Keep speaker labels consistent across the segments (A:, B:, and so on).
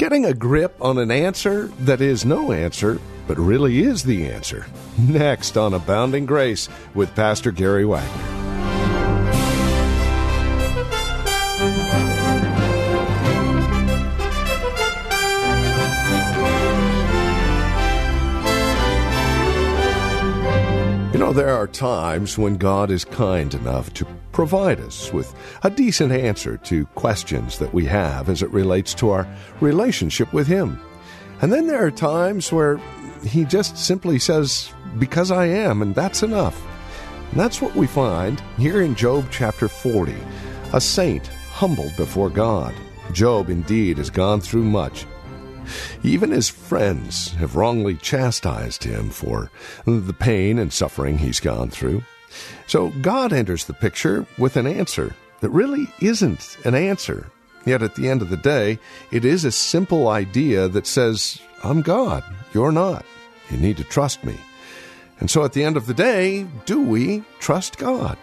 A: Getting a grip on an answer that is no answer, but really is the answer. Next on Abounding Grace with Pastor Gary Wagner. Know, there are times when God is kind enough to provide us with a decent answer to questions that we have as it relates to our relationship with Him. And then there are times where He just simply says, Because I am, and that's enough. And that's what we find here in Job chapter 40 a saint humbled before God. Job indeed has gone through much. Even his friends have wrongly chastised him for the pain and suffering he's gone through. So God enters the picture with an answer that really isn't an answer. Yet at the end of the day, it is a simple idea that says, I'm God, you're not. You need to trust me. And so at the end of the day, do we trust God?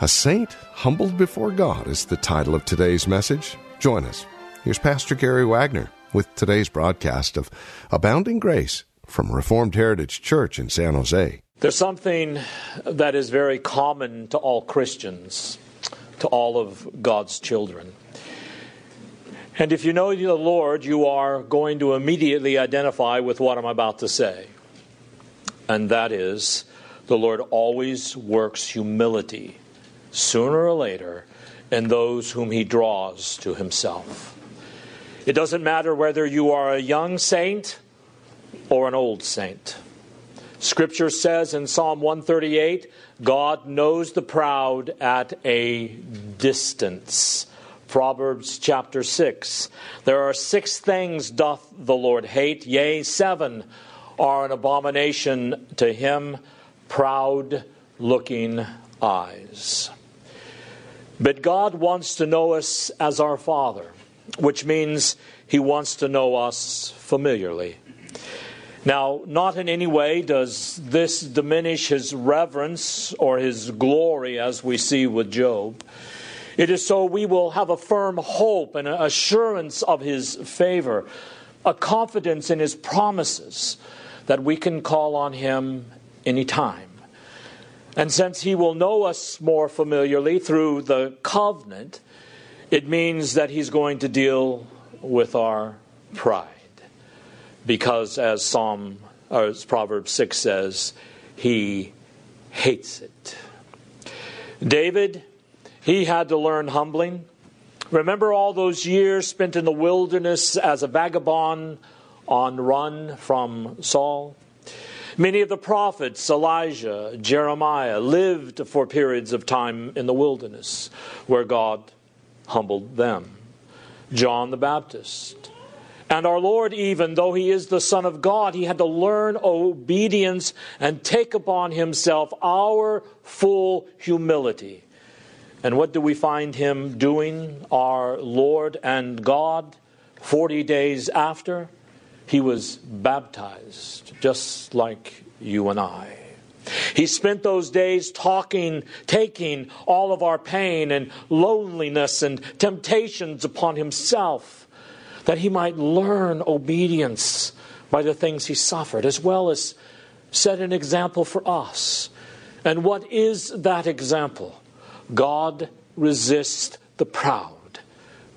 A: A saint humbled before God is the title of today's message. Join us. Here's Pastor Gary Wagner with today's broadcast of Abounding Grace from Reformed Heritage Church in San Jose.
B: There's something that is very common to all Christians, to all of God's children. And if you know the Lord, you are going to immediately identify with what I'm about to say. And that is, the Lord always works humility, sooner or later, in those whom He draws to Himself. It doesn't matter whether you are a young saint or an old saint. Scripture says in Psalm 138 God knows the proud at a distance. Proverbs chapter 6. There are six things doth the Lord hate, yea, seven are an abomination to him proud looking eyes. But God wants to know us as our Father, which means He wants to know us familiarly. Now, not in any way does this diminish his reverence or his glory as we see with Job. It is so we will have a firm hope and an assurance of his favor, a confidence in his promises that we can call on him anytime. And since he will know us more familiarly through the covenant, it means that he's going to deal with our pride because as Psalm or as Proverbs 6 says, he hates it. David, he had to learn humbling. Remember all those years spent in the wilderness as a vagabond on run from Saul? Many of the prophets, Elijah, Jeremiah, lived for periods of time in the wilderness where God humbled them. John the Baptist, and our Lord, even though He is the Son of God, He had to learn obedience and take upon Himself our full humility. And what do we find Him doing, our Lord and God, 40 days after? He was baptized, just like you and I. He spent those days talking, taking all of our pain and loneliness and temptations upon Himself that he might learn obedience by the things he suffered, as well as set an example for us. And what is that example? God resists the proud,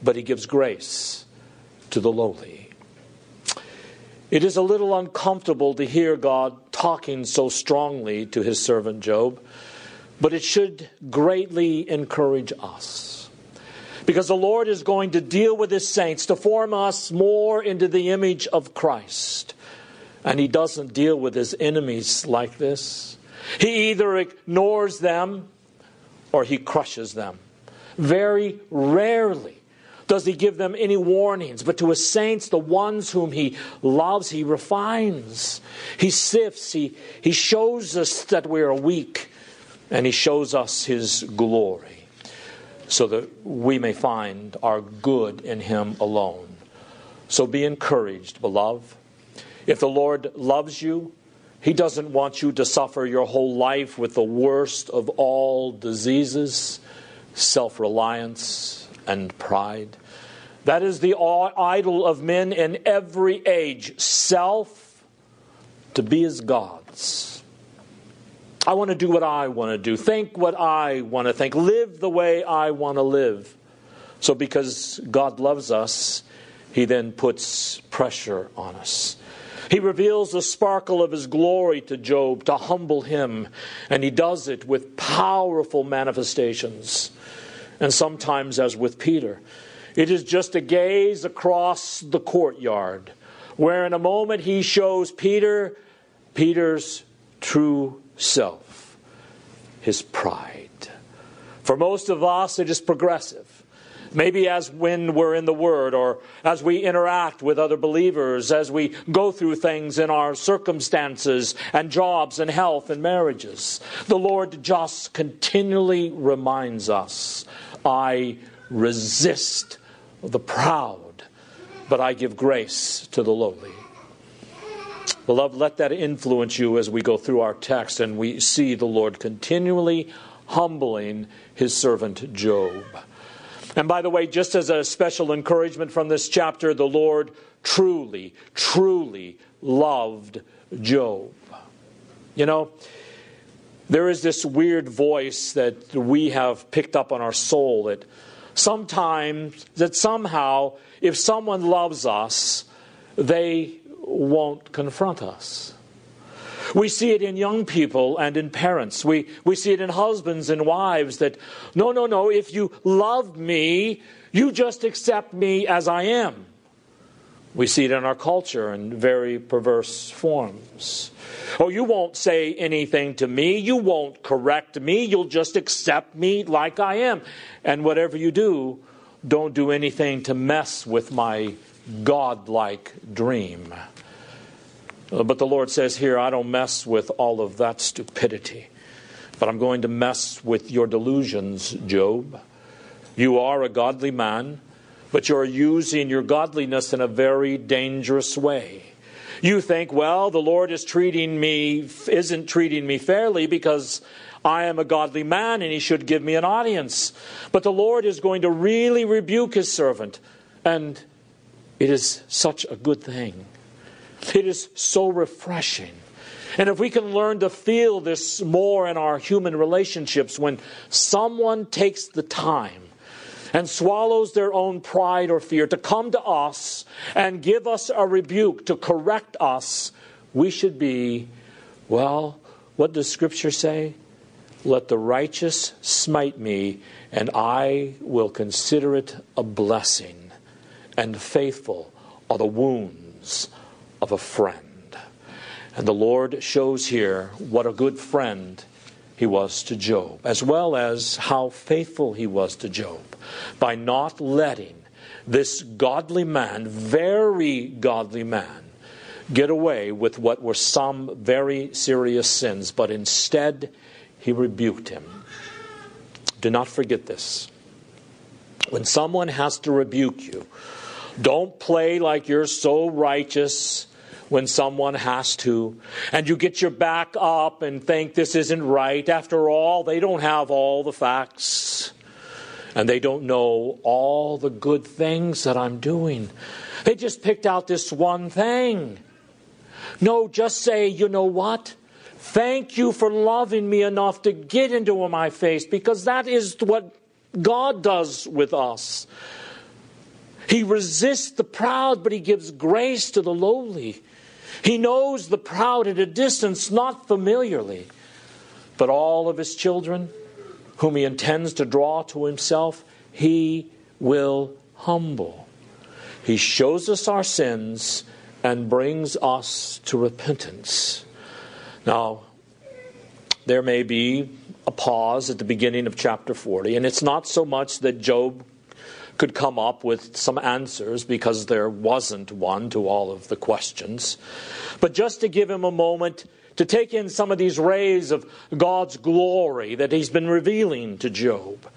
B: but he gives grace to the lowly. It is a little uncomfortable to hear God talking so strongly to his servant Job, but it should greatly encourage us. Because the Lord is going to deal with his saints to form us more into the image of Christ. And he doesn't deal with his enemies like this. He either ignores them or he crushes them. Very rarely does he give them any warnings, but to his saints, the ones whom he loves, he refines. He sifts. He, he shows us that we are weak, and he shows us his glory so that we may find our good in him alone. So be encouraged, beloved. If the Lord loves you, he doesn't want you to suffer your whole life with the worst of all diseases self reliance and pride. That is the idol of men in every age self to be as gods. I want to do what I want to do, think what I want to think, live the way I want to live. So, because God loves us, He then puts pressure on us. He reveals the sparkle of his glory to Job to humble him, and he does it with powerful manifestations. And sometimes, as with Peter, it is just a gaze across the courtyard, where in a moment he shows Peter Peter's true self, his pride. For most of us, it is progressive. Maybe as when we're in the Word or as we interact with other believers, as we go through things in our circumstances and jobs and health and marriages. The Lord just continually reminds us I resist the proud, but I give grace to the lowly. Beloved, let that influence you as we go through our text and we see the Lord continually humbling his servant Job. And by the way, just as a special encouragement from this chapter, the Lord truly, truly loved Job. You know, there is this weird voice that we have picked up on our soul that sometimes, that somehow, if someone loves us, they won't confront us. We see it in young people and in parents. We, we see it in husbands and wives that, no, no, no, if you love me, you just accept me as I am. We see it in our culture in very perverse forms. Oh, you won't say anything to me. You won't correct me. You'll just accept me like I am. And whatever you do, don't do anything to mess with my godlike dream. Uh, but the Lord says here, I don't mess with all of that stupidity, but I'm going to mess with your delusions, Job. You are a godly man, but you're using your godliness in a very dangerous way. You think, well, the Lord is treating me, isn't treating me fairly because I am a godly man and he should give me an audience. But the Lord is going to really rebuke his servant. And it is such a good thing. It is so refreshing. And if we can learn to feel this more in our human relationships, when someone takes the time and swallows their own pride or fear to come to us and give us a rebuke, to correct us, we should be, well, what does Scripture say? Let the righteous smite me, and I will consider it a blessing, and faithful are the wounds of a friend. And the Lord shows here what a good friend he was to Job, as well as how faithful he was to Job by not letting this godly man, very godly man, get away with what were some very serious sins, but instead he rebuked him. Do not forget this. When someone has to rebuke you, don't play like you're so righteous when someone has to. And you get your back up and think this isn't right. After all, they don't have all the facts. And they don't know all the good things that I'm doing. They just picked out this one thing. No, just say, you know what? Thank you for loving me enough to get into my face because that is what God does with us. He resists the proud, but he gives grace to the lowly. He knows the proud at a distance, not familiarly. But all of his children, whom he intends to draw to himself, he will humble. He shows us our sins and brings us to repentance. Now, there may be a pause at the beginning of chapter 40, and it's not so much that Job could come up with some answers because there wasn't one to all of the questions. But just to give him a moment to take in some of these rays of God's glory that he's been revealing to Job.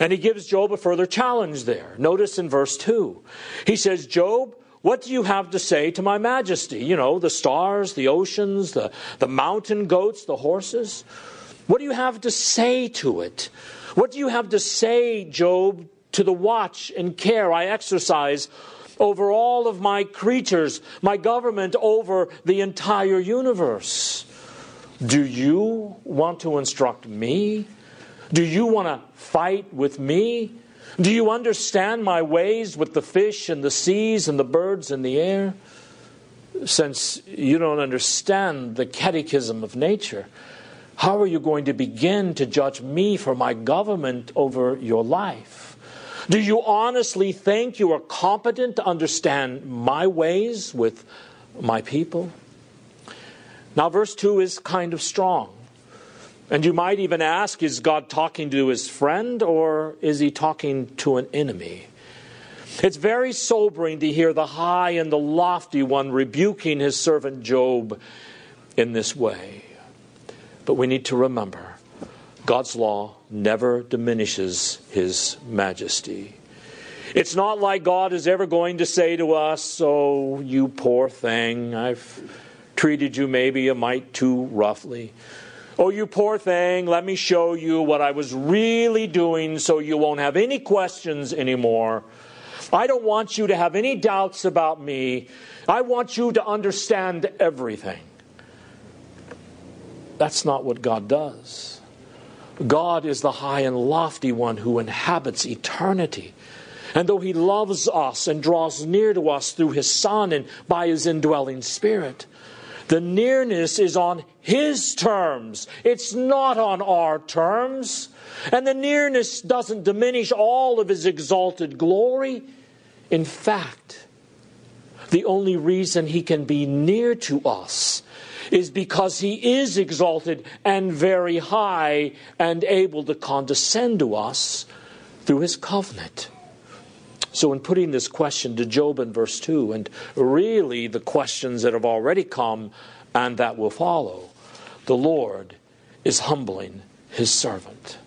B: And he gives Job a further challenge there. Notice in verse 2. He says, Job, what do you have to say to my majesty? You know, the stars, the oceans, the, the mountain goats, the horses. What do you have to say to it? What do you have to say, Job, to the watch and care I exercise over all of my creatures, my government over the entire universe? Do you want to instruct me? Do you want to fight with me? Do you understand my ways with the fish and the seas and the birds in the air? Since you don't understand the catechism of nature, how are you going to begin to judge me for my government over your life? Do you honestly think you are competent to understand my ways with my people? Now, verse 2 is kind of strong. And you might even ask is God talking to his friend or is he talking to an enemy? It's very sobering to hear the high and the lofty one rebuking his servant Job in this way. But we need to remember God's law never diminishes his majesty. It's not like God is ever going to say to us, Oh, you poor thing, I've treated you maybe a mite too roughly. Oh, you poor thing, let me show you what I was really doing so you won't have any questions anymore. I don't want you to have any doubts about me. I want you to understand everything. That's not what God does. God is the high and lofty one who inhabits eternity. And though He loves us and draws near to us through His Son and by His indwelling Spirit, the nearness is on His terms. It's not on our terms. And the nearness doesn't diminish all of His exalted glory. In fact, the only reason He can be near to us is because He is exalted and very high and able to condescend to us through His covenant. So, in putting this question to Job in verse 2, and really the questions that have already come and that will follow, the Lord is humbling his servant.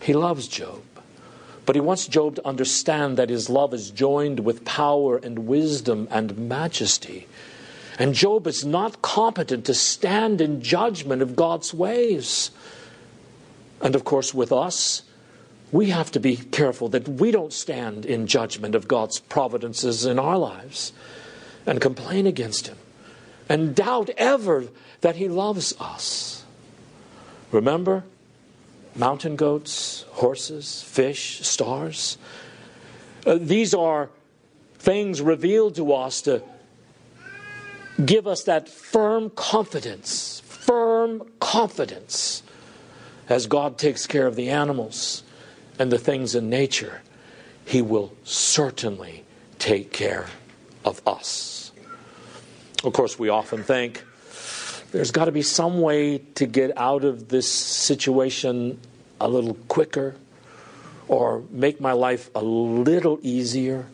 B: He loves Job, but he wants Job to understand that his love is joined with power and wisdom and majesty. And Job is not competent to stand in judgment of God's ways. And of course, with us, we have to be careful that we don't stand in judgment of God's providences in our lives and complain against Him and doubt ever that He loves us. Remember? Mountain goats, horses, fish, stars. Uh, these are things revealed to us to give us that firm confidence, firm confidence as God takes care of the animals and the things in nature, He will certainly take care of us. Of course, we often think there's got to be some way to get out of this situation a little quicker or make my life a little easier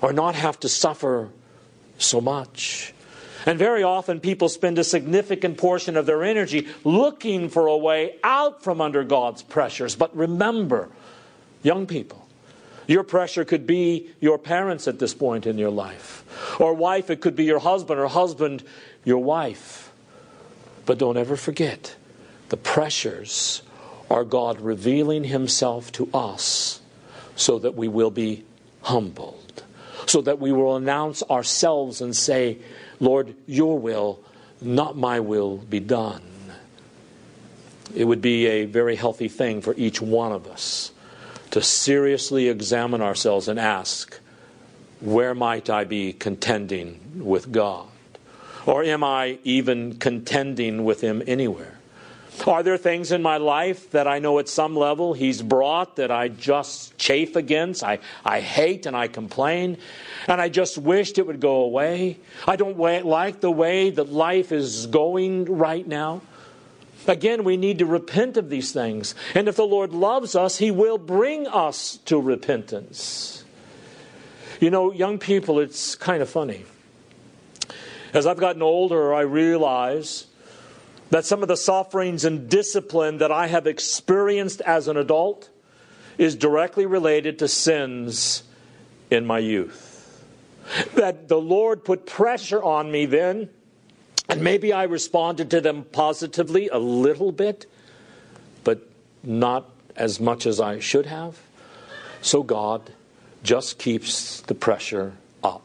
B: or not have to suffer so much. And very often people spend a significant portion of their energy looking for a way out from under God's pressures. But remember, Young people, your pressure could be your parents at this point in your life. Or wife, it could be your husband, or husband, your wife. But don't ever forget the pressures are God revealing Himself to us so that we will be humbled, so that we will announce ourselves and say, Lord, your will, not my will, be done. It would be a very healthy thing for each one of us to seriously examine ourselves and ask, where might I be contending with God? Or am I even contending with Him anywhere? Are there things in my life that I know at some level He's brought that I just chafe against? I, I hate and I complain, and I just wished it would go away. I don't like the way that life is going right now. Again, we need to repent of these things. And if the Lord loves us, He will bring us to repentance. You know, young people, it's kind of funny. As I've gotten older, I realize that some of the sufferings and discipline that I have experienced as an adult is directly related to sins in my youth. That the Lord put pressure on me then, and maybe I responded to them positively a little bit, but not as much as I should have. So God just keeps the pressure up.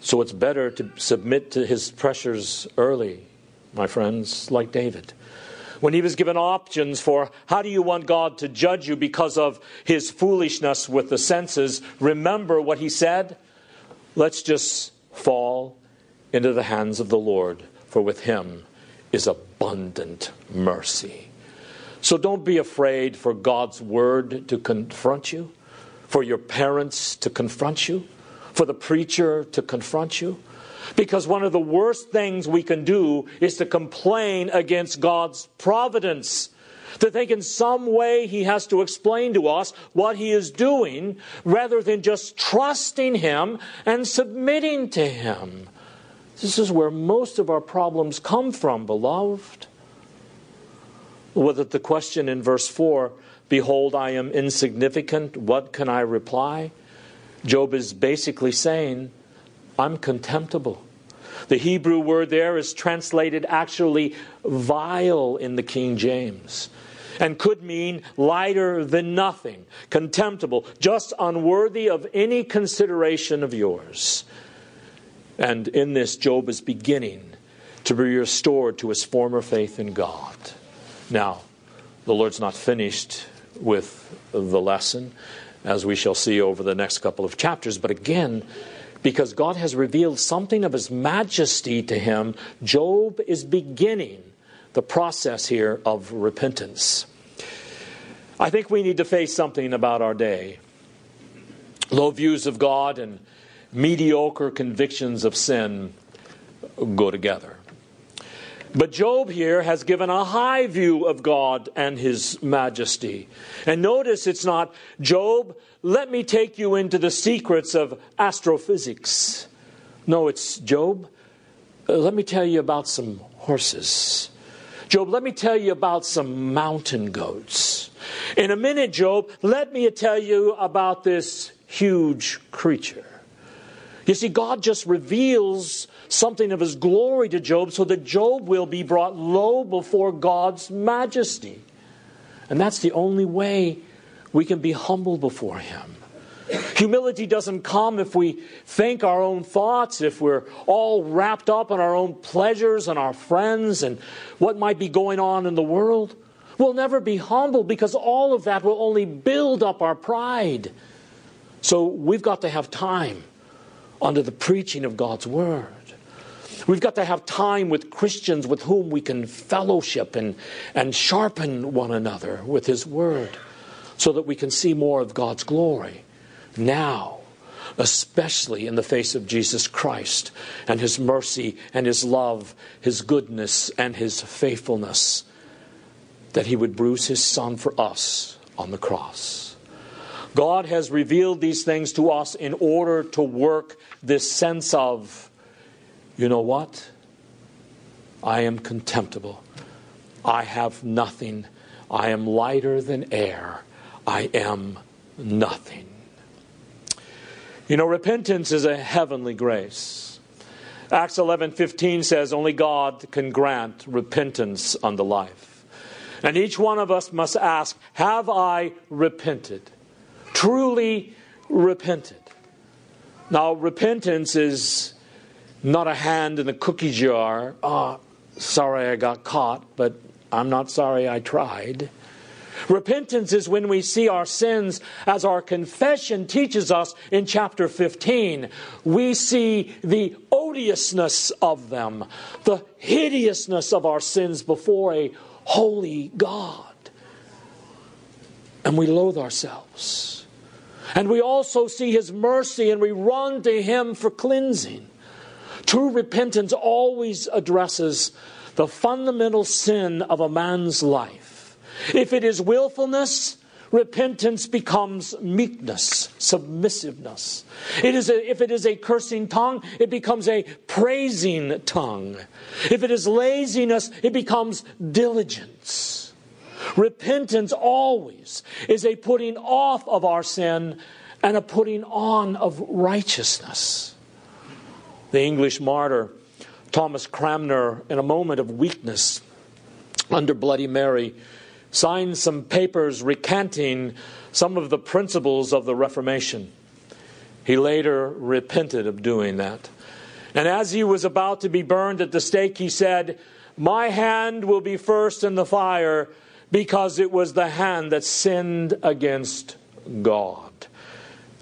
B: So it's better to submit to his pressures early, my friends, like David. When he was given options for how do you want God to judge you because of his foolishness with the census, remember what he said? Let's just fall into the hands of the Lord, for with him is abundant mercy. So don't be afraid for God's word to confront you, for your parents to confront you, for the preacher to confront you. Because one of the worst things we can do is to complain against God's providence. To think in some way He has to explain to us what He is doing rather than just trusting Him and submitting to Him. This is where most of our problems come from, beloved. Whether the question in verse 4, Behold, I am insignificant, what can I reply? Job is basically saying, I'm contemptible. The Hebrew word there is translated actually vile in the King James and could mean lighter than nothing, contemptible, just unworthy of any consideration of yours. And in this, Job is beginning to be restored to his former faith in God. Now, the Lord's not finished with the lesson, as we shall see over the next couple of chapters, but again, because God has revealed something of his majesty to him, Job is beginning the process here of repentance. I think we need to face something about our day. Low views of God and mediocre convictions of sin go together. But Job here has given a high view of God and his majesty. And notice it's not, Job, let me take you into the secrets of astrophysics. No, it's Job, uh, let me tell you about some horses. Job, let me tell you about some mountain goats. In a minute, Job, let me tell you about this huge creature. You see, God just reveals something of his glory to Job so that Job will be brought low before God's majesty. And that's the only way we can be humble before him. Humility doesn't come if we think our own thoughts, if we're all wrapped up in our own pleasures and our friends and what might be going on in the world. We'll never be humble because all of that will only build up our pride. So we've got to have time under the preaching of God's Word. We've got to have time with Christians with whom we can fellowship and, and sharpen one another with His Word so that we can see more of God's glory now, especially in the face of Jesus Christ and His mercy and His love, His goodness and His faithfulness, that He would bruise His Son for us on the cross. God has revealed these things to us in order to work this sense of, you know what? I am contemptible. I have nothing. I am lighter than air. I am nothing. You know, repentance is a heavenly grace. Acts 11:15 says only God can grant repentance unto life. And each one of us must ask, have I repented? Truly repented. Now, repentance is not a hand in a cookie jar. Oh, sorry I got caught, but I'm not sorry I tried. Repentance is when we see our sins as our confession teaches us in chapter 15. We see the odiousness of them, the hideousness of our sins before a holy God. And we loathe ourselves. And we also see his mercy and we run to him for cleansing. True repentance always addresses the fundamental sin of a man's life. If it is willfulness, repentance becomes meekness, submissiveness. It is a, if it is a cursing tongue, it becomes a praising tongue. If it is laziness, it becomes diligence. Repentance always is a putting off of our sin and a putting on of righteousness. The English martyr Thomas Cranmer, in a moment of weakness under Bloody Mary, signed some papers recanting some of the principles of the Reformation. He later repented of doing that. And as he was about to be burned at the stake, he said, My hand will be first in the fire because it was the hand that sinned against God.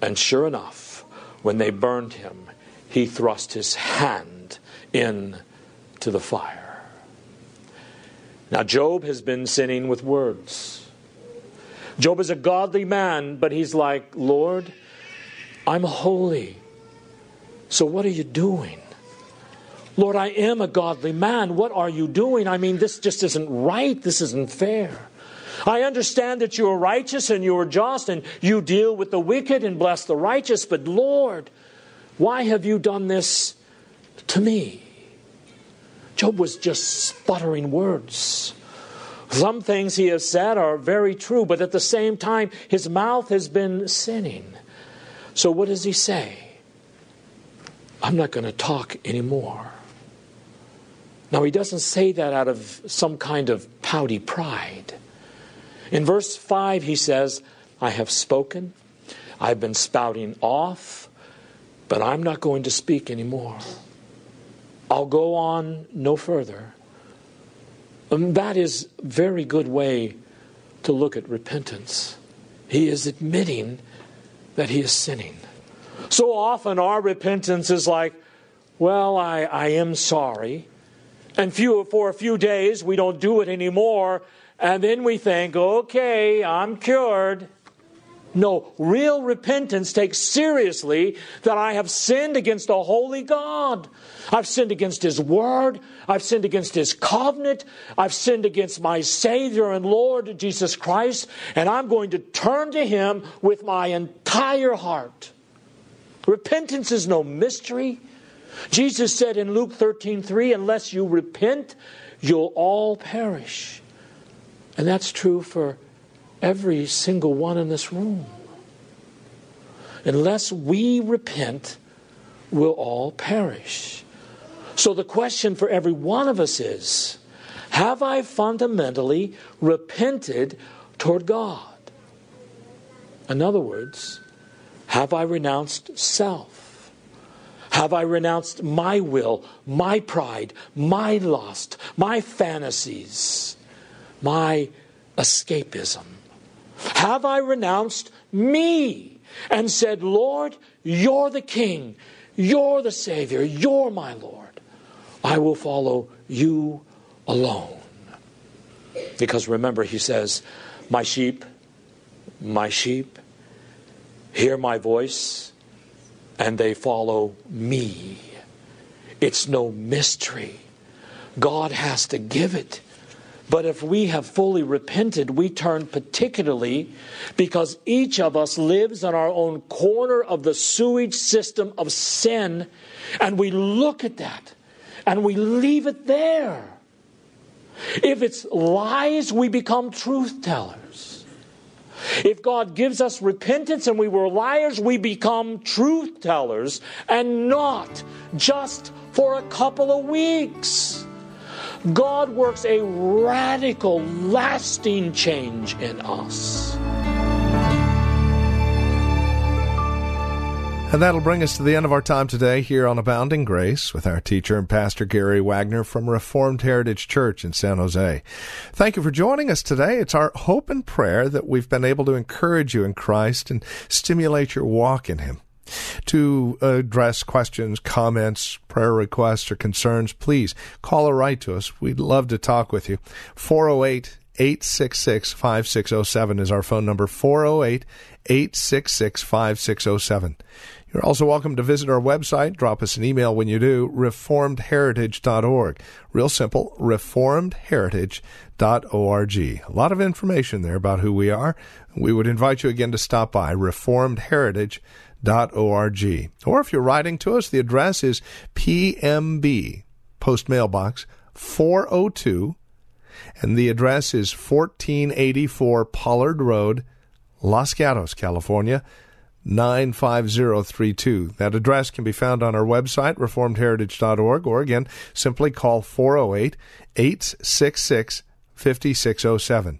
B: And sure enough, when they burned him, he thrust his hand in to the fire. Now, Job has been sinning with words. Job is a godly man, but he's like, Lord, I'm holy. So what are you doing? Lord, I am a godly man. What are you doing? I mean, this just isn't right. This isn't fair. I understand that you are righteous and you are just and you deal with the wicked and bless the righteous, but Lord, why have you done this to me? Job was just sputtering words. Some things he has said are very true, but at the same time, his mouth has been sinning. So, what does he say? I'm not going to talk anymore. Now, he doesn't say that out of some kind of pouty pride. In verse 5, he says, I have spoken, I've been spouting off, but I'm not going to speak anymore. I'll go on no further. And that is a very good way to look at repentance. He is admitting that he is sinning. So often our repentance is like, well, I, I am sorry. And few, for a few days we don't do it anymore. And then we think, okay, I'm cured. No, real repentance takes seriously that I have sinned against a holy God. I've sinned against His Word. I've sinned against His covenant. I've sinned against my Savior and Lord, Jesus Christ. And I'm going to turn to Him with my entire heart. Repentance is no mystery. Jesus said in Luke 13 3, unless you repent, you'll all perish. And that's true for every single one in this room. Unless we repent, we'll all perish. So the question for every one of us is Have I fundamentally repented toward God? In other words, have I renounced self? Have I renounced my will, my pride, my lust, my fantasies, my escapism? Have I renounced me and said, Lord, you're the King, you're the Savior, you're my Lord? I will follow you alone. Because remember, he says, My sheep, my sheep, hear my voice, and they follow me. It's no mystery. God has to give it. But if we have fully repented, we turn particularly because each of us lives in our own corner of the sewage system of sin, and we look at that and we leave it there. If it's lies, we become truth tellers. If God gives us repentance and we were liars, we become truth tellers and not just for a couple of weeks. God works a radical, lasting change in us.
A: And that'll bring us to the end of our time today here on Abounding Grace with our teacher and pastor Gary Wagner from Reformed Heritage Church in San Jose. Thank you for joining us today. It's our hope and prayer that we've been able to encourage you in Christ and stimulate your walk in Him. To address questions, comments, prayer requests, or concerns, please call or write to us. We'd love to talk with you. 408 866 5607 is our phone number 408 866 5607. You're also welcome to visit our website. Drop us an email when you do, reformedheritage.org. Real simple, reformedheritage.org. A lot of information there about who we are. We would invite you again to stop by, reformedheritage.org. Or if you're writing to us, the address is PMB, Post Mailbox 402, and the address is 1484 Pollard Road, Los Gatos, California 95032. That address can be found on our website, reformedheritage.org, or again, simply call 408 866 5607.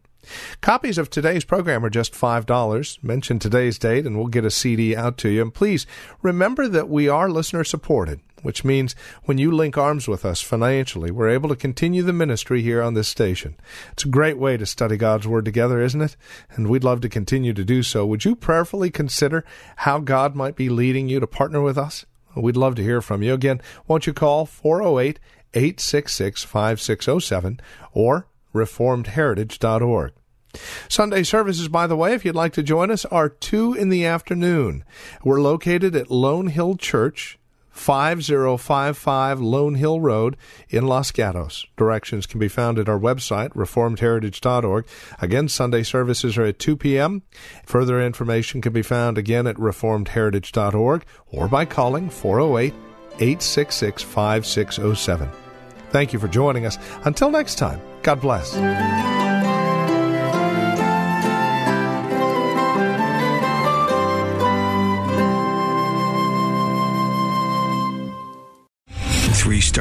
A: Copies of today's program are just $5. Mention today's date and we'll get a CD out to you. And please remember that we are listener supported which means when you link arms with us financially, we're able to continue the ministry here on this station. It's a great way to study God's Word together, isn't it? And we'd love to continue to do so. Would you prayerfully consider how God might be leading you to partner with us? We'd love to hear from you. Again, won't you call 408 866 5607 or reformedheritage.org. Sunday services, by the way, if you'd like to join us, are 2 in the afternoon. We're located at Lone Hill Church, 5055 Lone Hill Road in Los Gatos. Directions can be found at our website, reformedheritage.org. Again, Sunday services are at 2 p.m. Further information can be found again at reformedheritage.org or by calling 408 866 5607. Thank you for joining us. Until next time, God bless.